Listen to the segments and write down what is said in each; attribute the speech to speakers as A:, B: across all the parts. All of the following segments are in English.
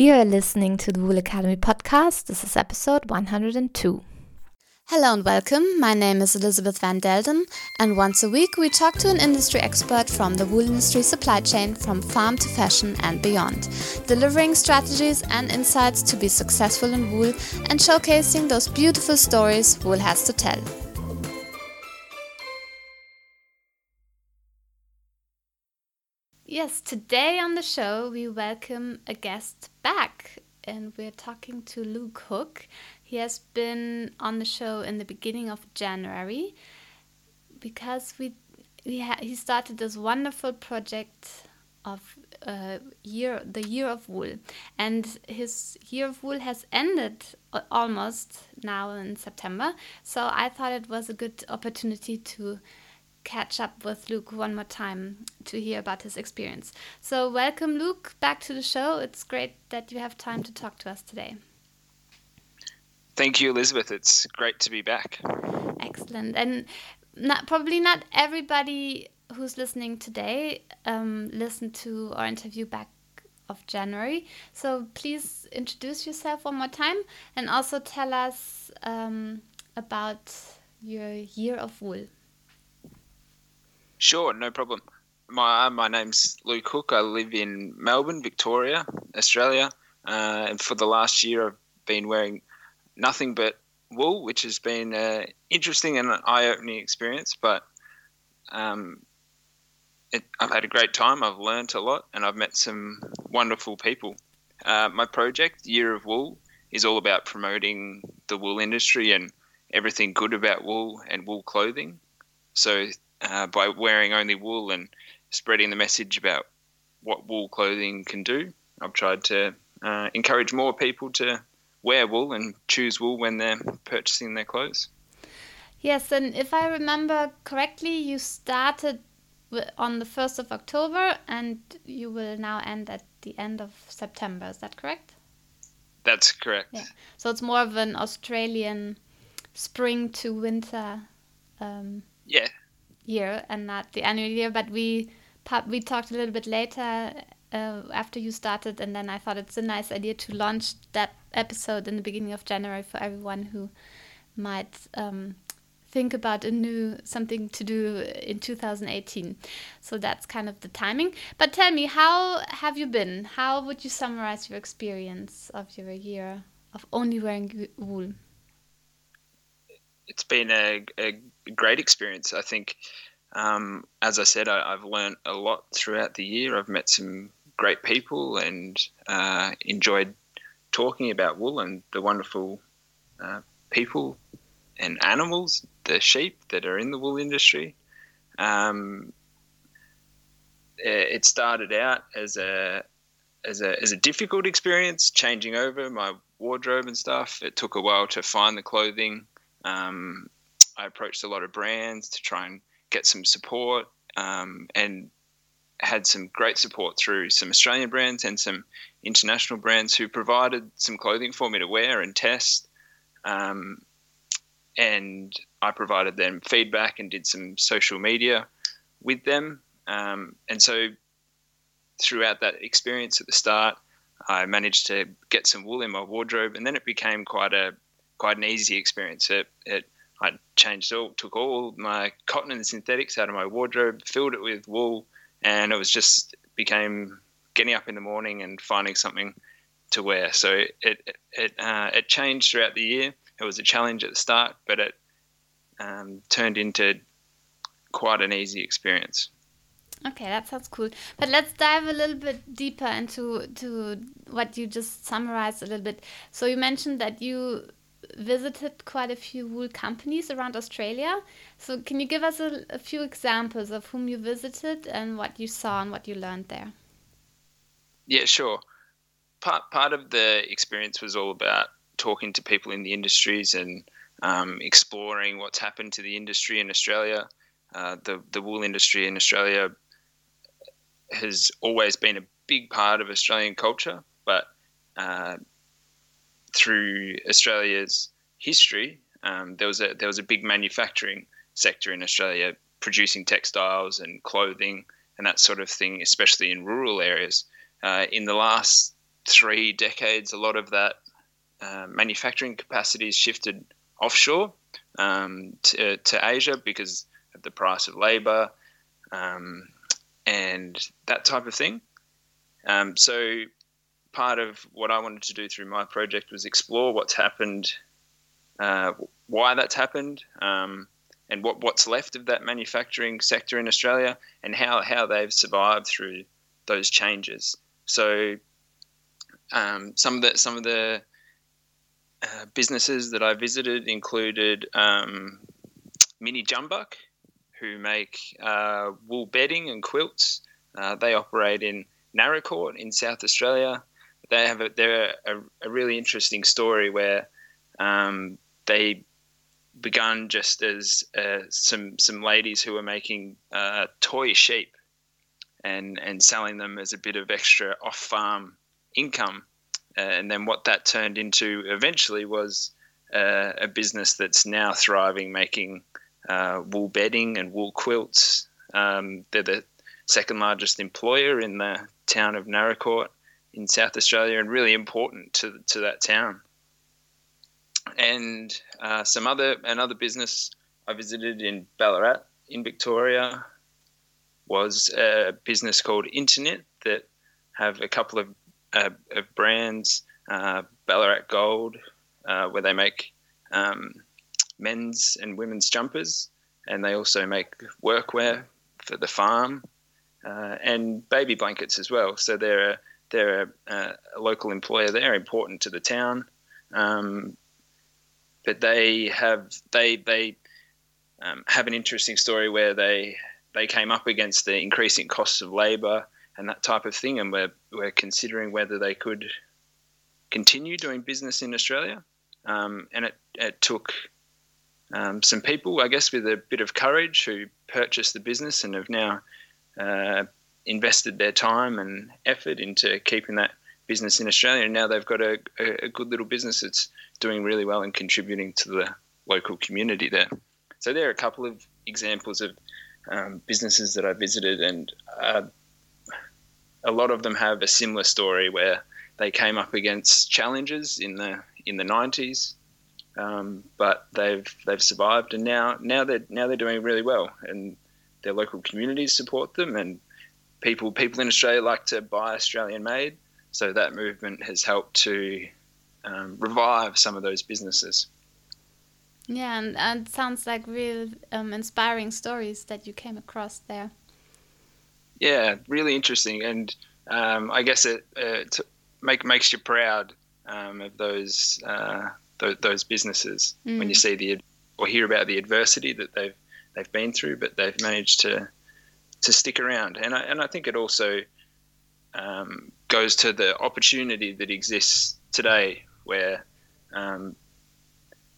A: You're listening to the Wool Academy podcast. This is episode 102.
B: Hello and welcome. My name is Elizabeth Van Delden, and once a week we talk to an industry expert from the wool industry supply chain from farm to fashion and beyond, delivering strategies and insights to be successful in wool and showcasing those beautiful stories wool has to tell. Yes, today on the show we welcome a guest back and we're talking to Luke Hook. He has been on the show in the beginning of January because we, we he started this wonderful project of uh, year the year of wool and his year of wool has ended almost now in September so I thought it was a good opportunity to catch up with Luke one more time to hear about his experience. So, welcome, Luke, back to the show. It's great that you have time to talk to us today.
C: Thank you, Elizabeth. It's great to be back.
B: Excellent. And not, probably not everybody who's listening today um, listened to our interview back of January. So please introduce yourself one more time and also tell us um, about your year of wool.
C: Sure, no problem. My my name's Luke Hook. I live in Melbourne, Victoria, Australia, uh, and for the last year I've been wearing nothing but wool, which has been an interesting and eye-opening experience. But um, it, I've had a great time. I've learned a lot, and I've met some wonderful people. Uh, my project, Year of Wool, is all about promoting the wool industry and everything good about wool and wool clothing. So uh, by wearing only wool and spreading the message about what wool clothing can do. I've tried to uh, encourage more people to wear wool and choose wool when they're purchasing their clothes.
B: Yes, and if I remember correctly, you started on the 1st of October and you will now end at the end of September. Is that correct?
C: That's correct.
B: Yeah. So it's more of an Australian spring to winter. Um,
C: yeah,
B: year and not the annual year. But we we talked a little bit later uh, after you started, and then I thought it's a nice idea to launch that episode in the beginning of January for everyone who might um, think about a new something to do in 2018. So that's kind of the timing. But tell me, how have you been? How would you summarize your experience of your year of only wearing wool?
C: It's been a, a great experience. I think, um, as I said, I, have learned a lot throughout the year. I've met some great people and uh, enjoyed talking about wool and the wonderful uh, people and animals, the sheep that are in the wool industry. Um, it started out as a as a as a difficult experience, changing over my wardrobe and stuff. It took a while to find the clothing. Um, I approached a lot of brands to try and get some support um, and had some great support through some Australian brands and some international brands who provided some clothing for me to wear and test. Um, and I provided them feedback and did some social media with them. Um, and so throughout that experience at the start, I managed to get some wool in my wardrobe, and then it became quite a quite an easy experience. It, it I changed all, took all my cotton and synthetics out of my wardrobe, filled it with wool, and it was just became getting up in the morning and finding something to wear. So it it uh, it changed throughout the year. It was a challenge at the start, but it um, turned into quite an easy experience.
B: Okay, that sounds cool. But let's dive a little bit deeper into to what you just summarized a little bit. So you mentioned that you visited quite a few wool companies around Australia. So, can you give us a, a, few examples of whom you visited and what you saw and what you learned there?
C: Yeah, sure. Part part of the experience was all about talking to people in the industries and um, exploring what's happened to the industry in Australia. Uh, the the wool industry in Australia has always been a big part of Australian culture, but uh, through Australia's history, um, there was a there was a big manufacturing sector in Australia producing textiles and clothing and that sort of thing, especially in rural areas. Uh, in the last three decades, a lot of that uh, manufacturing capacity has shifted offshore um, to, to Asia because of the price of labor um, and that type of thing. Um, so, part of what I wanted to do through my project was explore what's happened, uh, why that's happened, um, and what, what's left of that manufacturing sector in Australia, and how, how they've survived through those changes. So, um, some of the some of the uh, businesses that I visited included um, Mini Jumbuck, who make uh, wool bedding and quilts. Uh, they operate in Naracoorte in South Australia. They have a, they're a, a really interesting story where um, they begun just as uh, some some ladies who were making uh, toy sheep and and selling them as a bit of extra off farm income and then what that turned into eventually was uh, a business that's now thriving, making uh, wool bedding and wool quilts. Um, they're the second largest employer in the town of Naracoorte in South Australia, and really important to to that town. And uh, some other another business I visited in Ballarat in Victoria was a business called Internet that have a couple of uh, of brands, uh, Ballarat Gold, uh, where they make um, men's and women's jumpers, and they also make workwear for the farm uh, and baby blankets as well. So they're a, they're a, a local employer. They're important to the town, um, but they have they they um, have an interesting story where they they came up against the increasing costs of labour and that type of thing. And we're, we're considering whether they could continue doing business in Australia. Um, and it, it took um, some people, I guess, with a bit of courage who purchased the business and have now uh, invested their time and effort into keeping that business in Australia. And now they've got a, a good little business that's doing really well and contributing to the local community there. So there are a couple of examples of um, businesses that I visited, and uh, a lot of them have a similar story where they came up against challenges in the in the 90s, um, but they've they've survived, and now now they're now they're doing really well, and their local communities support them, and people people in Australia like to buy Australian made, so that movement has helped to um, revive some of those businesses.
B: Yeah, and, and it sounds like real um, inspiring stories that you came across there
C: yeah, really interesting, and um, I guess it uh, make makes you proud um, of those uh, th- those businesses mm. when you mm. see the or hear about the adversity that they've they've been through, but they've managed to to stick around, and I, and I think it also um, goes to the opportunity that exists today, where um,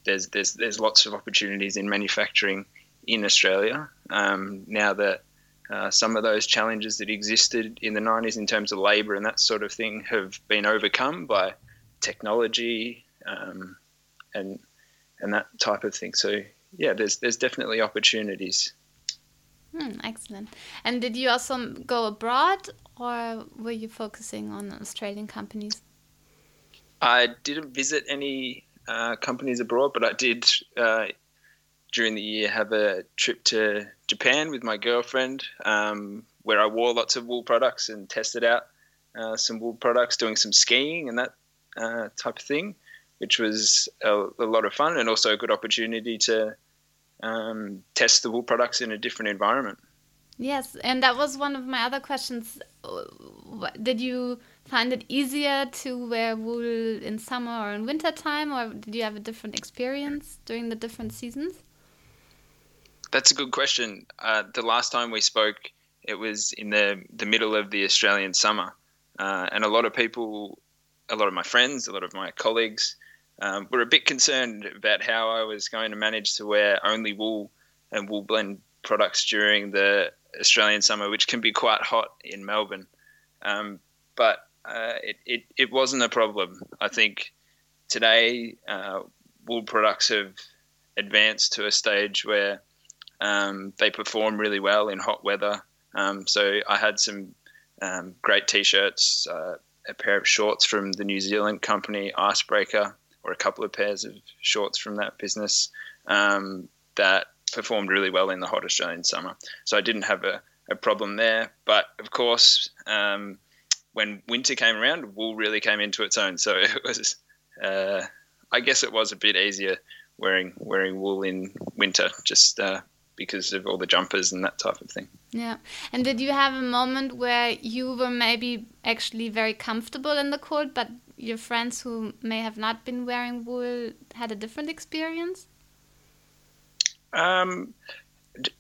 C: there's there's there's lots of opportunities in manufacturing in Australia um, now that uh, some of those challenges that existed in the 90s in terms of labour and that sort of thing have been overcome by technology um, and and that type of thing. So yeah, there's there's definitely opportunities.
B: Hmm, excellent. And did you also go abroad, or were you focusing on Australian companies?
C: I didn't visit any uh, companies abroad, but I did uh, during the year have a trip to Japan with my girlfriend, um, where I wore lots of wool products and tested out uh, some wool products, doing some skiing and that uh, type of thing, which was a, a, lot of fun and also a good opportunity to um, test the wool products in a different environment.
B: Yes, and that was one of my other questions. Did you find it easier to wear wool in summer or in winter time, or did you have a different experience during the different seasons?
C: That's a good question. Uh, the last time we spoke, it was in the the middle of the Australian summer, uh, and a lot of people, a lot of my friends, a lot of my colleagues, um, were a bit concerned about how I was going to manage to wear only wool and wool blend products during the Australian summer, which can be quite hot in Melbourne. Um, but uh, it, it, it wasn't a problem. I think today uh, wool products have advanced to a stage where um, they perform really well in hot weather. Um, so I had some um, great t-shirts uh, a pair of shorts from the New Zealand company Icebreaker, or a couple of pairs of shorts from that business um, that performed really well in the hot Australian summer. So I didn't have a, a problem there. But of course, um, when winter came around, wool really came into its own. So it was, uh, I guess, it was a bit easier wearing wearing wool in winter, just uh, because of all the jumpers and that type of thing.
B: Yeah. And did you have a moment where you were maybe actually very comfortable in the cold, but your friends who may have not been wearing wool had a different experience?
C: Um,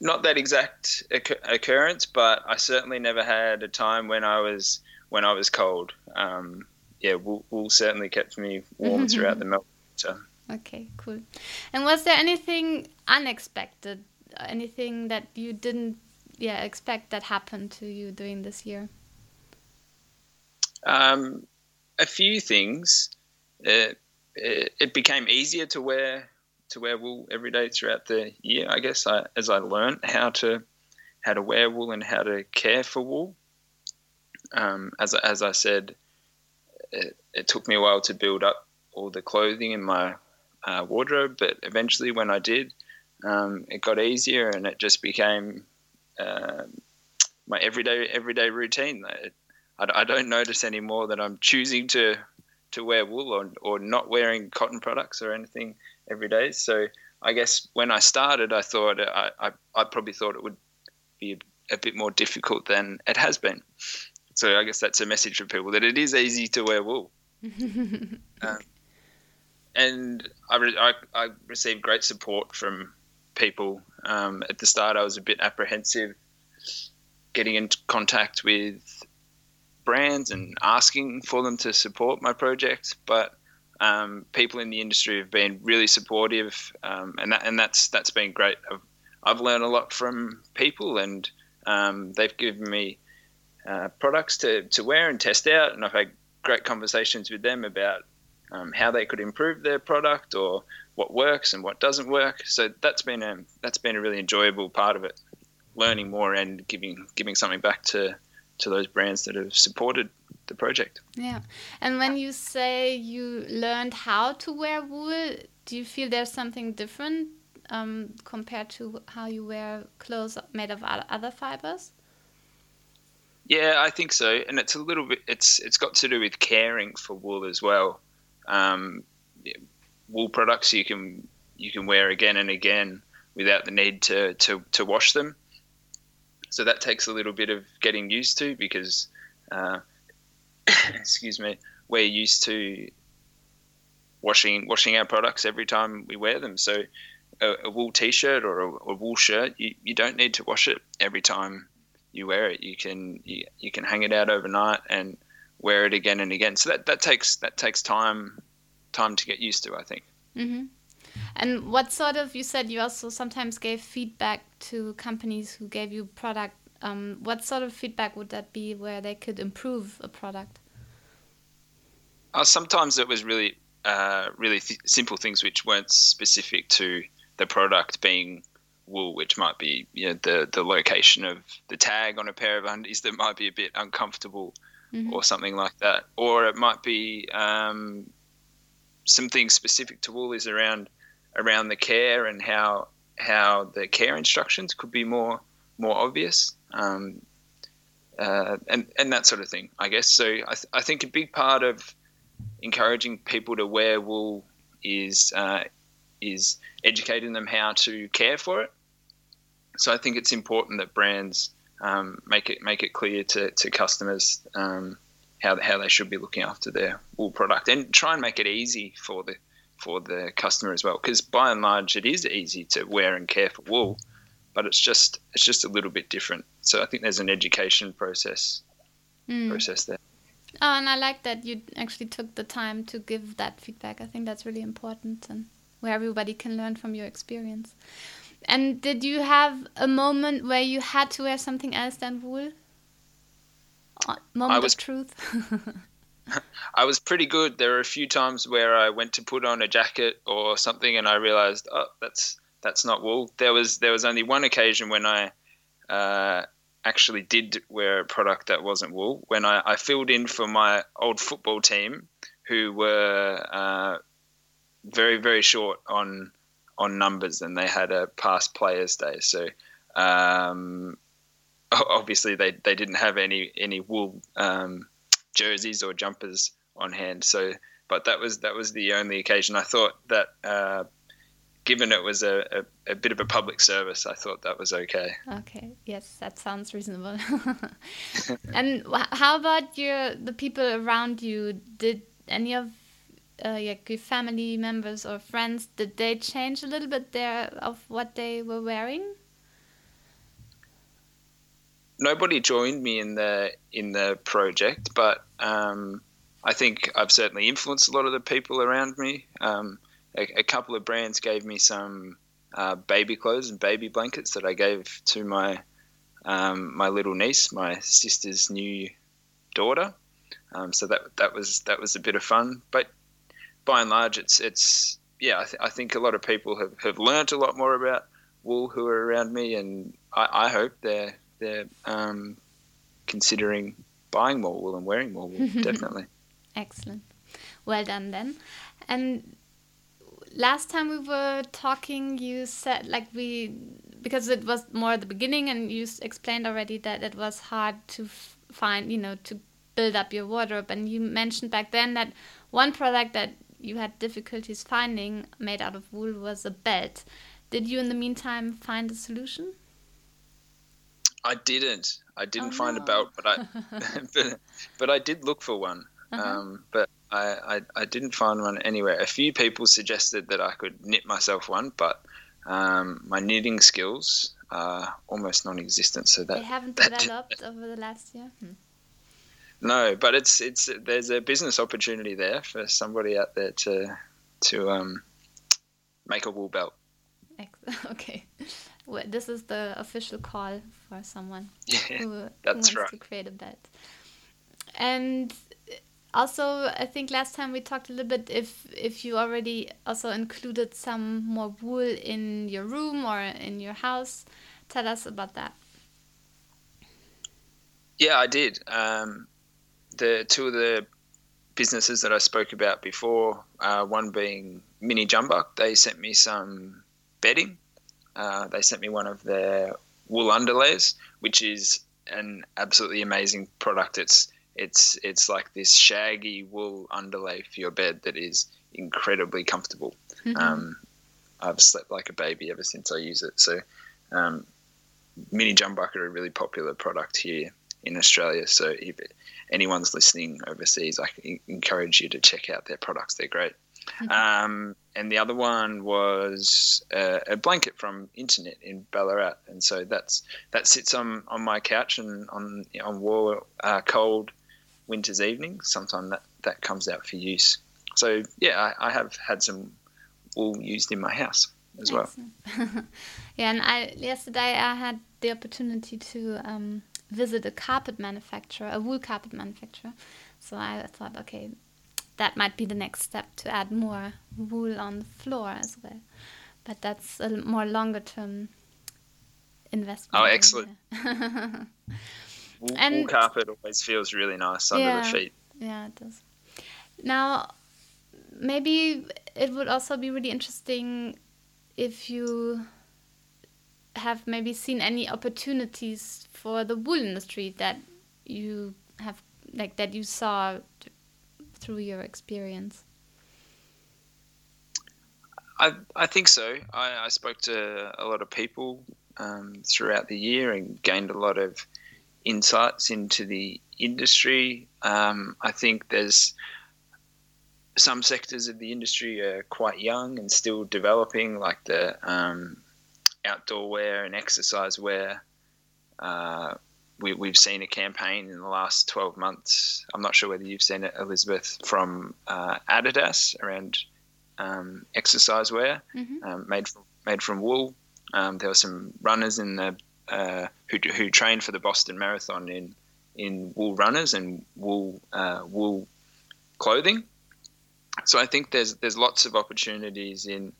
C: not that exact occurrence, but I certainly never had a time when I was when I was cold. Um, yeah, wool, wool, certainly kept me warm throughout the winter.
B: Okay, cool. And was there anything unexpected, anything that you didn't, yeah, expect that happened to you during this year?
C: Um, a few things. It, it, became easier to wear to wear wool every day throughout the year. I guess I, as I learned how to how to wear wool and how to care for wool. Um, as as I said, it, it, took me a while to build up all the clothing in my uh, wardrobe, but eventually, when I did, um, it got easier and it just became uh, my everyday everyday routine. It, I, I don't notice anymore that I'm choosing to to wear wool or, or not wearing cotton products or anything every day. So I guess when I started, I thought I, I, I probably thought it would be a, a, bit more difficult than it has been. So I guess that's a message for people that it is easy to wear wool. um, and I, re- I, I, received great support from people. Um, at the start, I was a bit apprehensive getting into contact with brands and asking for them to support my project, but um, people in the industry have been really supportive, um, and that and that's that's been great. I've, I've learned a lot from people, and um, they've given me uh, products to, to wear and test out, and I've had great conversations with them about um, how they could improve their product or what works and what doesn't work. So that's been a that's been a really enjoyable part of it, learning more and giving giving something back to to those brands that have supported the project.
B: Yeah. And when you say you learned how to wear wool, do you feel there's something different um, compared to how you wear clothes made of other fibers?
C: Yeah, I think so, and it's a little bit. It's it's got to do with caring for wool as well. Um, wool products you can you can wear again and again without the need to to, to wash them. So that takes a little bit of getting used to because uh, excuse me, we're used to washing washing our products every time we wear them. So a, a wool t-shirt or a, a, wool shirt, you, you don't need to wash it every time you wear it. You can you, you can hang it out overnight and wear it again and again. So that, that takes that takes time time to get used to. I think.
B: Mm-hmm. And what sort of you said you also sometimes gave feedback to companies who gave you product um, what sort of feedback would that be where they could improve a product?
C: Uh, sometimes it was really, uh, really th- simple things which weren't specific to the product being wool, which might be you know, the the location of the tag on a pair of undies that might be a bit uncomfortable, mm-hmm. or something like that. Or it might be um, something specific to wool is around around the care and how how the care instructions could be more more obvious um, uh, and and that sort of thing. I guess so. I, th- I think a big part of encouraging people to wear wool is uh, is educating them how to care for it. So I think it's important that brands um, make it make it clear to, to customers um, how how they should be looking after their wool product and try and make it easy for the for the customer as well. Because by and large, it is easy to wear and care for wool but it's just it's just a little bit different. So I think there's an education process mm. process there.
B: Oh, and I like that you actually took the time to give that feedback. I think that's really important and where everybody can learn from your experience. And did you have a moment where you had to wear something else than wool? Moment was, of truth.
C: I was pretty good. There were a few times where I went to put on a jacket or something, and I realized, oh, that's that's not wool. There was there was only one occasion when I uh, actually did wear a product that wasn't wool. When I, I filled in for my old football team, who were uh, very very short on on numbers, and they had a past players day. So um, obviously they, they didn't have any any wool um, jerseys or jumpers on hand. So, but that was that was the only occasion. I thought that uh, given it was a, a, a, bit of a public service, I thought that was okay.
B: Okay, yes, that sounds reasonable. and how about your the people around you? Did any of uh, your family members or friends did they change a little bit there of what they were wearing?
C: Nobody joined me in the in the project, but um, I think I've certainly influenced a lot of the people around me. Um, a, a, couple of brands gave me some uh, baby clothes and baby blankets that I gave to my um, my little niece, my sister's new daughter. Um, so that that was that was a bit of fun. But by and large, it's it's yeah. I, th- I think a lot of people have, have learned a lot more about wool who are around me, and I, I hope they're they're um, considering buying more wool and wearing more wool. definitely.
B: Excellent. Well done then. And last time we were talking, you said like we because it was more at the beginning, and you explained already that it was hard to find, you know, to build up your wardrobe. And you mentioned back then that one product that you had difficulties finding made out of wool was a belt. Did you, in the meantime, find a solution?
C: I didn't. I didn't oh, find no. a belt, but I but, but I did look for one. Uh-huh. Um, but I, I, I didn't find one anywhere. A few people suggested that I could knit myself one, but um, my knitting skills are almost non-existent. So that
B: they haven't that developed over the last year. Hmm.
C: No, but it's it's there's a business opportunity there for somebody out there to to um, make a wool belt.
B: Okay, this is the official call for someone
C: who,
B: wants
C: right.
B: to create a belt. And also, I think last time we talked a little bit if if you already also included some more wool in your room or in your house. Tell us about that.
C: Yeah, I did. Um, the two of the businesses that I spoke about before, uh, one being Mini Jumbuck, they sent me some bedding. Uh, they sent me one of their wool underlays, which is an absolutely amazing product. It's it's it's like this shaggy wool underlay for your bed that is incredibly comfortable. Mm-hmm. Um, I've slept like a baby ever since I use it. So, um, Mini Jumbuck are a really popular product here in Australia. So, if anyone's listening overseas, I encourage you to check out their products. They're great. Mm-hmm. Um, and the other one was a, a, blanket from Internet in Ballarat, and so that's that sits on, on my couch and on on warm, uh, cold winter's evening. Sometimes that that comes out for use. So yeah, I, I have had some wool used in my house as well.
B: yeah, and I yesterday I had the opportunity to um, visit a carpet manufacturer, a wool carpet manufacturer. So I thought, okay, that might be the next step to add more wool on the floor as well. But that's a more longer term investment.
C: Oh, excellent. Uh, wool, and, wool carpet always feels really nice under
B: yeah,
C: the feet.
B: Yeah, it does. Now, maybe it would also be really interesting if you have maybe seen any opportunities for the wool industry that you have like that you saw through your experience?
C: I, I think so. I, I spoke to a lot of people um, throughout the year and gained a lot of insights into the industry. Um, I think there's some sectors of the industry are quite young and still developing, like the um, outdoor wear and exercise wear. Uh, we, have seen a campaign in the last 12 months. I'm not sure whether you've seen it, Elizabeth, from uh, Adidas around um, exercise wear mm-hmm. um, made from made from wool. Um, there were some runners in the uh, who, who trained for the Boston Marathon in in wool runners and wool uh, wool clothing. So I think there's there's lots of opportunities in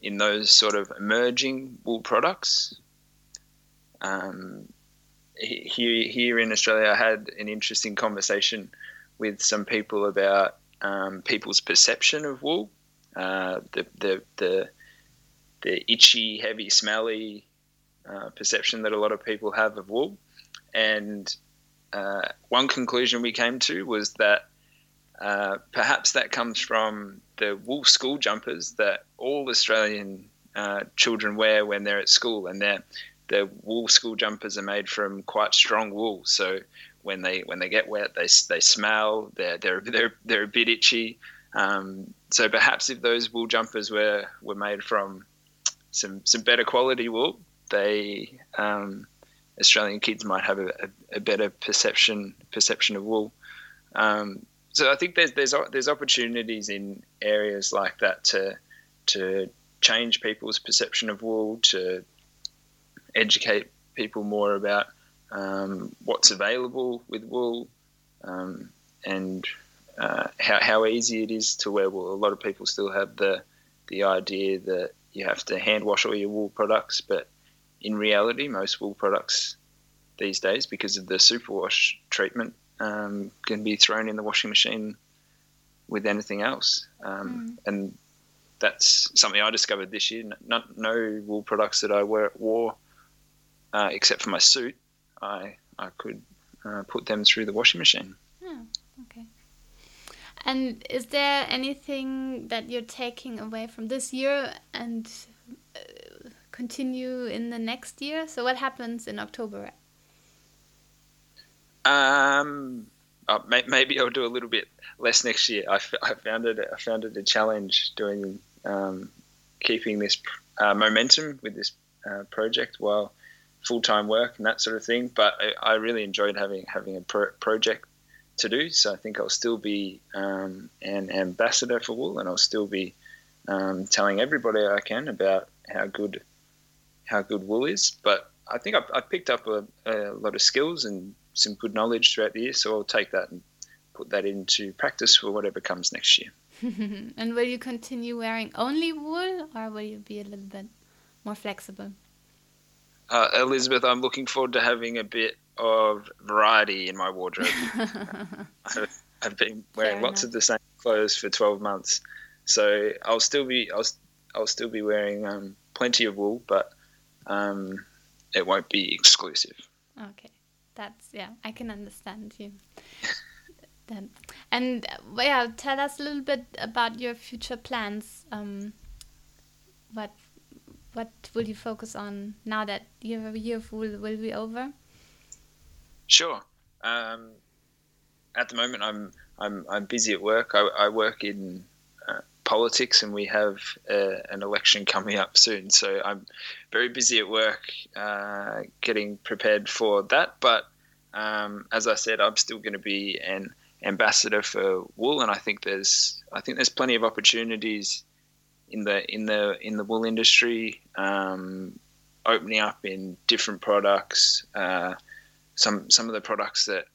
C: in those sort of emerging wool products. Um, here here in Australia, I had an interesting conversation with some people about um, people's perception of wool, uh, the the the the itchy, heavy, smelly uh, perception that a lot of people have of wool, and uh, one conclusion we came to was that uh, perhaps that comes from the wool school jumpers that all Australian uh, children wear when they're at school, and they're the wool school jumpers are made from quite strong wool. So when they when they get wet, they they smell. They're they're they're they're a bit itchy. Um, so perhaps if those wool jumpers were were made from some some better quality wool, they um, Australian kids might have a, a, a, better perception perception of wool. Um, so I think there's there's there's opportunities in areas like that to to change people's perception of wool, to educate people more about um, what's available with wool um, and uh, how, how easy it is to wear wool. A lot of people still have the the idea that you have to hand wash all your wool products, but in reality, most wool products these days, because of the superwash treatment, um, can be thrown in the washing machine with anything else. Um, mm. And that's something I discovered this year. Not, no wool products that I wear, wore uh, except for my suit, I I could uh, put them through the washing machine.
B: Oh, okay. And is there anything that you're taking away from this year and uh, continue in the next year? So what happens in October?
C: Um, uh, may, maybe I'll do a little bit less next year. I, I found it I found it a challenge doing um, keeping this uh, momentum with this uh, project while full time work and that sort of thing. But I, I really enjoyed having having a pro- project to do. So I think I'll still be um, an ambassador for wool, and I'll still be um, telling everybody I can about how good how good wool is. But I think I've, I've picked up a, a, lot of skills and some good knowledge throughout the year. So I'll take that and put that into practice for whatever comes next year.
B: and will you continue wearing only wool, or will you be a little bit more flexible?
C: Uh, Elizabeth, I'm looking forward to having a bit of variety in my wardrobe. I've, been wearing lots of the same clothes for 12 months, so I'll still be I'll, I'll still be wearing um, plenty of wool, but um, it won't be exclusive.
B: Okay, that's yeah, I can understand you. then and yeah, tell us a little bit about your future plans. Um, what what will you focus on now that your year will will be over?
C: Sure. Um, at the moment, I'm I'm I'm busy at work. I, I work in uh, politics, and we have uh, an election coming up soon. So I'm very busy at work, uh, getting prepared for that. But um, as I said, I'm still going to be an ambassador for wool, and I think there's I think there's plenty of opportunities in the in the in the wool industry, um, opening up in different products. Uh, some some of the products that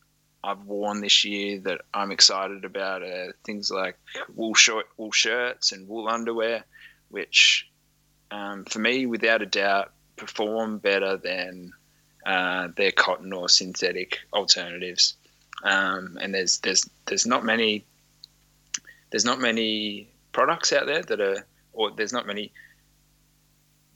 C: I've worn this year that I'm excited about are things like wool short wool shirts and wool underwear, which um, for me, without a doubt, perform better than uh, their cotton or synthetic alternatives. Um, and there's there's there's not many there's not many products out there that are or there's not many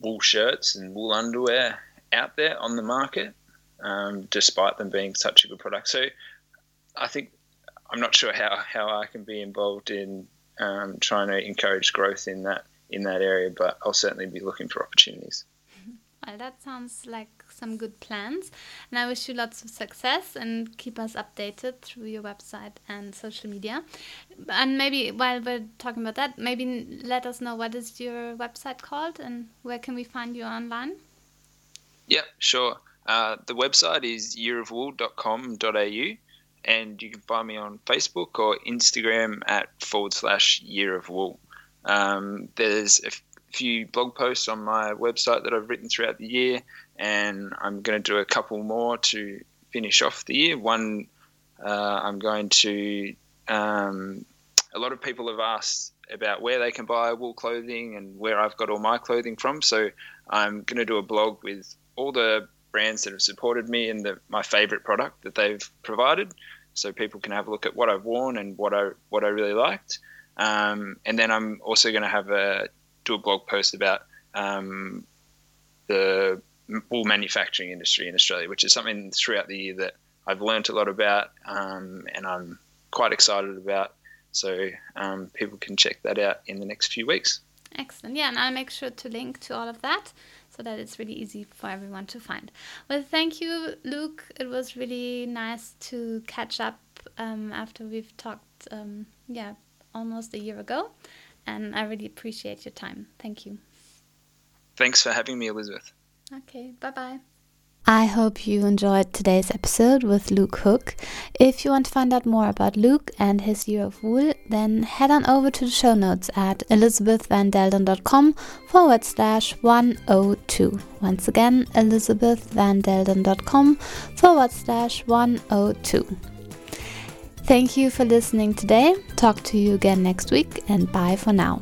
C: wool shirts and wool underwear out there on the market, um, despite them being such a good product. So I think I'm not sure how, how I can be involved in um, trying to encourage growth in that in that area, but I'll certainly be looking for opportunities.
B: Well, that sounds like some good plans. And I wish you lots of success and keep us updated through your website and social media. And maybe while we're talking about that, maybe let us know what is your website called and where can we find you online?
C: Yeah, sure. Uh, the website is yearofwool.com.au and you can find me on Facebook or Instagram at forward slash year of wool. Um, there's a few blog posts on my website that I've written throughout the year, and I'm going to do a couple more to finish off the year. One, uh, I'm going to. Um, a lot of people have asked about where they can buy wool clothing and where I've got all my clothing from. So I'm going to do a blog with all the brands that have supported me and the, my favorite product that they've provided, so people can have a look at what I've worn and what I what I really liked. Um, and then I'm also going to have a do a blog post about um, the wool manufacturing industry in Australia, which is something throughout the year that I've learned a lot about um, and I'm quite excited about. So um, people can check that out in the next few weeks.
B: Excellent. Yeah, and I'll make sure to link to all of that so that it's really easy for everyone to find. Well, thank you, Luke. It was really nice to catch up um, after we've talked, um, yeah, almost a year ago. And I really appreciate your time. Thank you.
C: Thanks for having me, Elizabeth.
B: Okay, bye bye.
A: I hope you enjoyed today's episode with Luke Hook. If you want to find out more about Luke and his year of wool, then head on over to the show notes at elizabethvandelden.com forward slash 102. Once again, elizabethvandelden.com forward slash 102. Thank you for listening today. Talk to you again next week and bye for now.